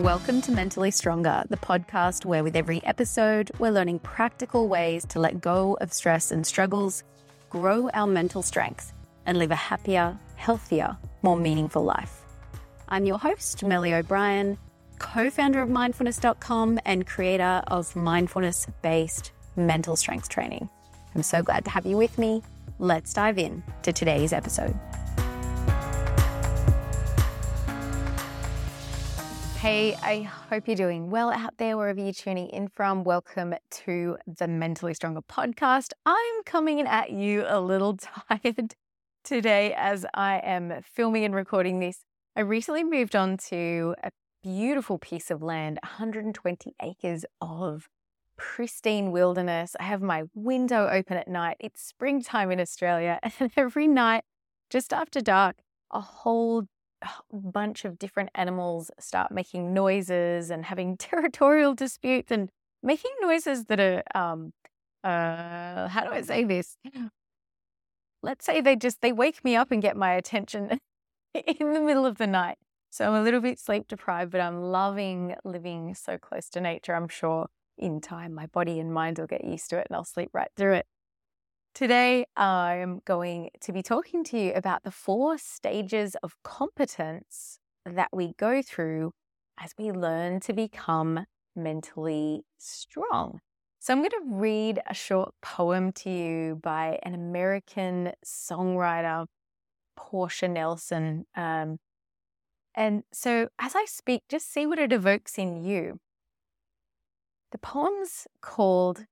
Welcome to Mentally Stronger, the podcast where with every episode, we're learning practical ways to let go of stress and struggles, grow our mental strength, and live a happier, healthier, more meaningful life. I'm your host, Melli O'Brien, co founder of mindfulness.com and creator of mindfulness based mental strength training. I'm so glad to have you with me. Let's dive in to today's episode. Hey, I hope you're doing well out there wherever you're tuning in from. Welcome to the Mentally Stronger podcast. I'm coming at you a little tired today as I am filming and recording this. I recently moved on to a beautiful piece of land, 120 acres of pristine wilderness. I have my window open at night. It's springtime in Australia, and every night, just after dark, a whole bunch of different animals start making noises and having territorial disputes and making noises that are um uh how do I say this? Let's say they just they wake me up and get my attention in the middle of the night. So I'm a little bit sleep deprived, but I'm loving living so close to nature. I'm sure in time my body and mind will get used to it and I'll sleep right through it. Today, I'm going to be talking to you about the four stages of competence that we go through as we learn to become mentally strong. So, I'm going to read a short poem to you by an American songwriter, Portia Nelson. Um, and so, as I speak, just see what it evokes in you. The poem's called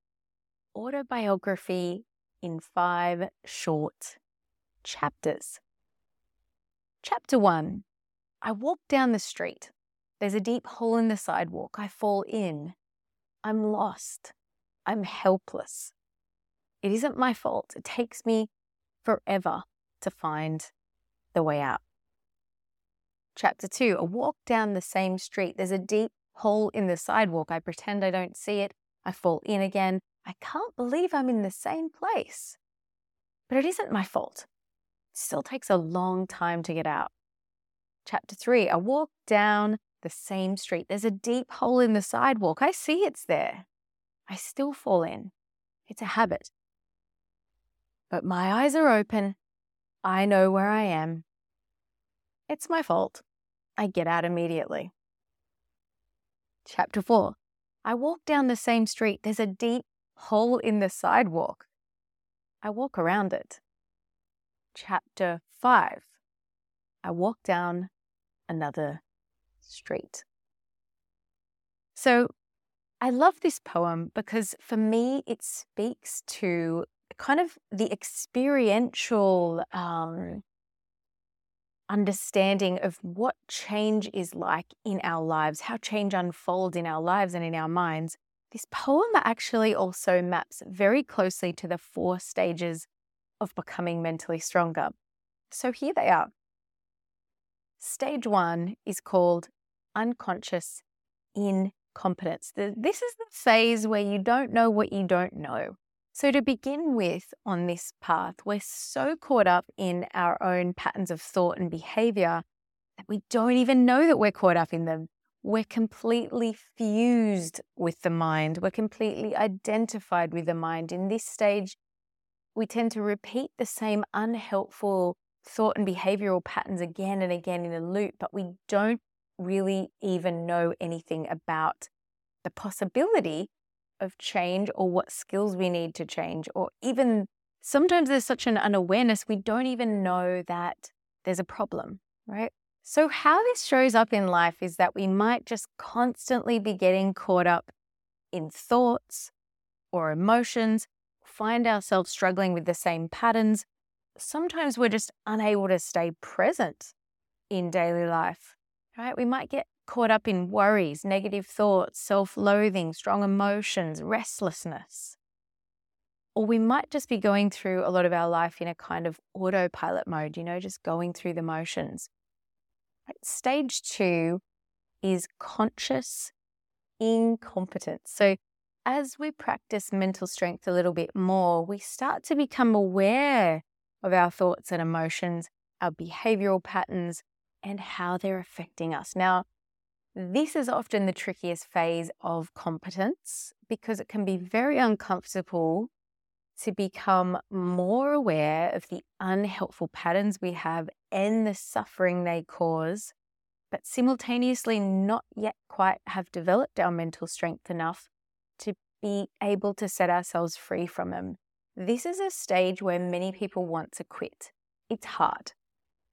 Autobiography in five short chapters. Chapter one I walk down the street. There's a deep hole in the sidewalk. I fall in. I'm lost. I'm helpless. It isn't my fault. It takes me forever to find the way out. Chapter two I walk down the same street. There's a deep hole in the sidewalk. I pretend I don't see it. I fall in again. I can't believe I'm in the same place. But it isn't my fault. It still takes a long time to get out. Chapter three I walk down the same street. There's a deep hole in the sidewalk. I see it's there. I still fall in. It's a habit. But my eyes are open. I know where I am. It's my fault. I get out immediately. Chapter 4 I walk down the same street. There's a deep hole in the sidewalk. I walk around it. Chapter 5 I walk down another street. So I love this poem because for me it speaks to kind of the experiential um, understanding of what change is like in our lives, how change unfolds in our lives and in our minds this poem actually also maps very closely to the four stages of becoming mentally stronger. So here they are. Stage one is called unconscious incompetence. This is the phase where you don't know what you don't know. So, to begin with on this path, we're so caught up in our own patterns of thought and behavior that we don't even know that we're caught up in them we're completely fused with the mind. We're completely identified with the mind. In this stage, we tend to repeat the same unhelpful thought and behavioral patterns again and again in a loop, but we don't really even know anything about the possibility of change or what skills we need to change, or even sometimes there's such an unawareness, we don't even know that there's a problem, right? So, how this shows up in life is that we might just constantly be getting caught up in thoughts or emotions, find ourselves struggling with the same patterns. Sometimes we're just unable to stay present in daily life, right? We might get caught up in worries, negative thoughts, self loathing, strong emotions, restlessness. Or we might just be going through a lot of our life in a kind of autopilot mode, you know, just going through the motions Stage two is conscious incompetence. So, as we practice mental strength a little bit more, we start to become aware of our thoughts and emotions, our behavioral patterns, and how they're affecting us. Now, This is often the trickiest phase of competence because it can be very uncomfortable to become more aware of the unhelpful patterns we have and the suffering they cause, but simultaneously not yet quite have developed our mental strength enough to be able to set ourselves free from them. This is a stage where many people want to quit. It's hard.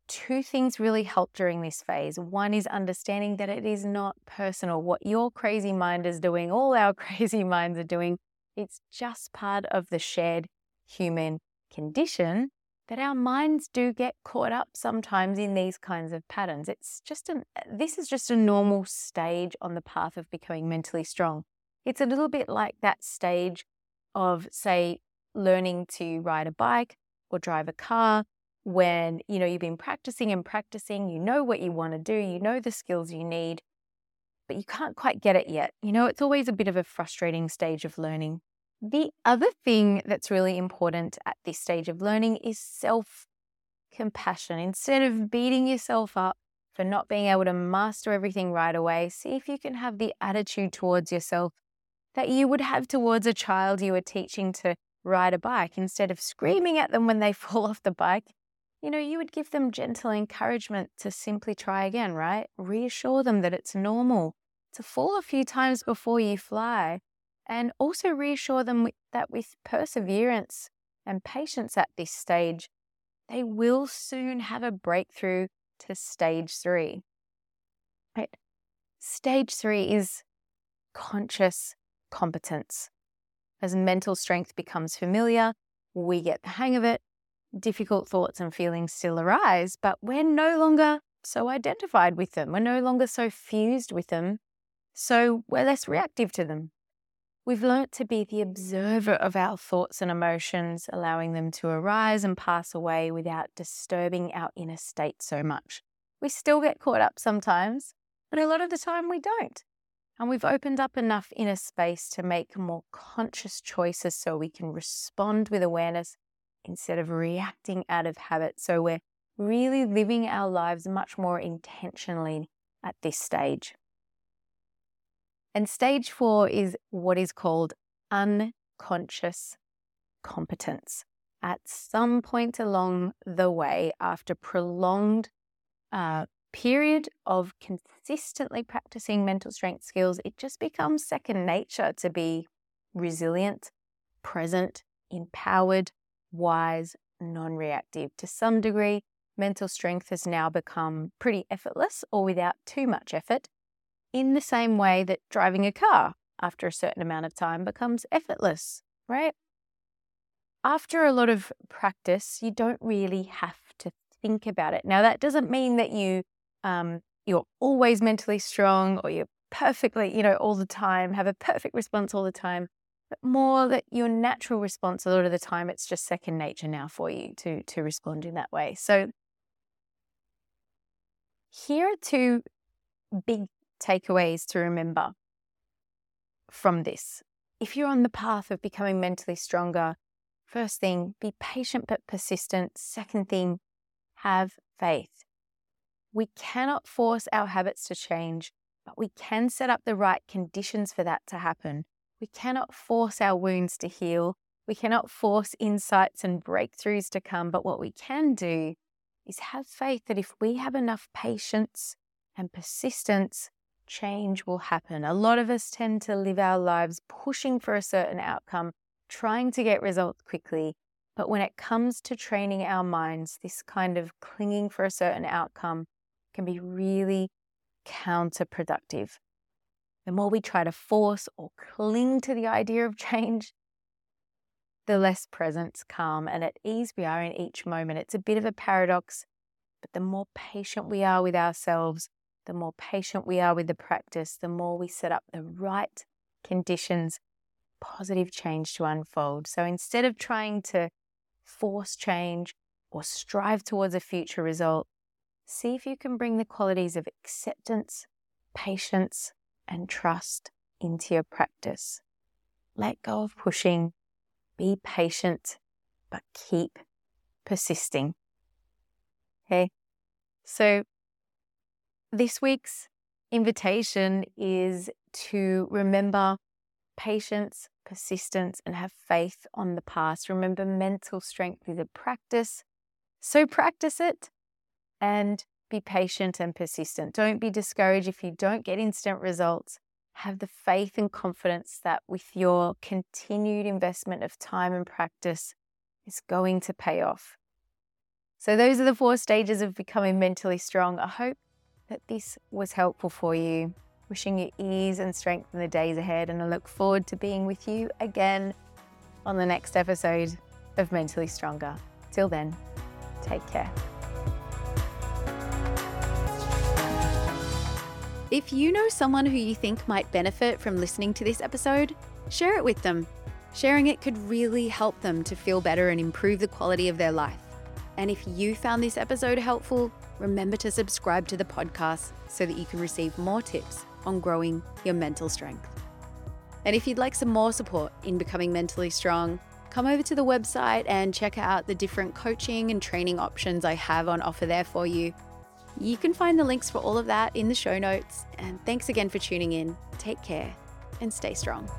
Two things really help during this phase. One is understanding that it is not personal. What your crazy mind is doing, all our crazy minds are doing, it's just part of the shared human condition that our minds do get caught up sometimes in these kinds of patterns. It's just an this is just a normal stage on the path of becoming mentally strong. It's a little bit like that stage of say learning to ride a bike or drive a car when you know you've been practicing and practicing, you know what you want to do, you know the skills you need, but you can't quite get it yet. You know, it's always a bit of a frustrating stage of learning. The other thing that's really important at this stage of learning is self compassion. Instead of beating yourself up for not being able to master everything right away, see if you can have the attitude towards yourself that you would have towards a child you were teaching to ride a bike. Instead of screaming at them when they fall off the bike, you know, you would give them gentle encouragement to simply try again, right? Reassure them that it's normal to fall a few times before you fly, and also reassure them that with perseverance and patience at this stage, they will soon have a breakthrough to stage three. Right? Stage three is conscious competence. As mental strength becomes familiar, we get the hang of it, difficult thoughts and feelings still arise, but we're no longer so identified with them. We're no longer so fused with them. So we're less reactive to them. We've learnt to be the observer of our thoughts and emotions, allowing them to arise and pass away without disturbing our inner state so much. We still get caught up sometimes, but a lot of the time we don't. And we've opened up enough inner space to make more conscious choices so we can respond with awareness instead of reacting out of habit. So we're really living our lives much more intentionally at this stage. And stage four is what is called unconscious competence. At some point along the way, after prolonged uh, period of consistently practicing mental strength skills, it just becomes second nature to be resilient, present, empowered, wise, non reactive. To some degree, mental strength has now become pretty effortless or without too much effort, in the same way that driving a car after a certain amount of time becomes effortless, right? After a lot of practice, you don't really have to think about it. Now, that doesn't mean that you um, you're always mentally strong or you're perfectly, you know, all the time, have a perfect response all the time but more that your natural response a lot of the time it's just second nature now for you to to respond in that way. So here are two big takeaways to remember from this. If you're on the path of becoming mentally stronger first thing be patient but persistent. Second thing have faith. We cannot force our habits to change but we can set up the right conditions for that to happen we cannot force our wounds to heal. We cannot force insights and breakthroughs to come. But what we can do is have faith that if we have enough patience and persistence, change will happen. A lot of us tend to live our lives pushing for a certain outcome, trying to get results quickly. But when it comes to training our minds, this kind of clinging for a certain outcome can be really counterproductive. The more we try to force or cling to the idea of change, the less presence, calm, and at ease we are in each moment. It's a bit of a paradox, but the more patient we are with ourselves, the more patient we are with the practice, the more we set up the right conditions, positive change to unfold. So instead of trying to force change or strive towards a future result, see if you can bring the qualities of acceptance, patience, and trust into your practice. Let go of pushing, be patient, but keep persisting. Okay, so this week's invitation is to remember patience, persistence, and have faith on the past. Remember, mental strength is a practice. So practice it and be patient and persistent. Don't be discouraged if you don't get instant results. Have the faith and confidence that with your continued investment of time and practice, it's going to pay off. So, those are the four stages of becoming mentally strong. I hope that this was helpful for you. Wishing you ease and strength in the days ahead, and I look forward to being with you again on the next episode of Mentally Stronger. Till then, take care. If you know someone who you think might benefit from listening to this episode, share it with them. Sharing it could really help them to feel better and improve the quality of their life. And if you found this episode helpful, remember to subscribe to the podcast so that you can receive more tips on growing your mental strength. And if you'd like some more support in becoming mentally strong, come over to the website and check out the different coaching and training options I have on offer there for you. You can find the links for all of that in the show notes. And thanks again for tuning in. Take care and stay strong.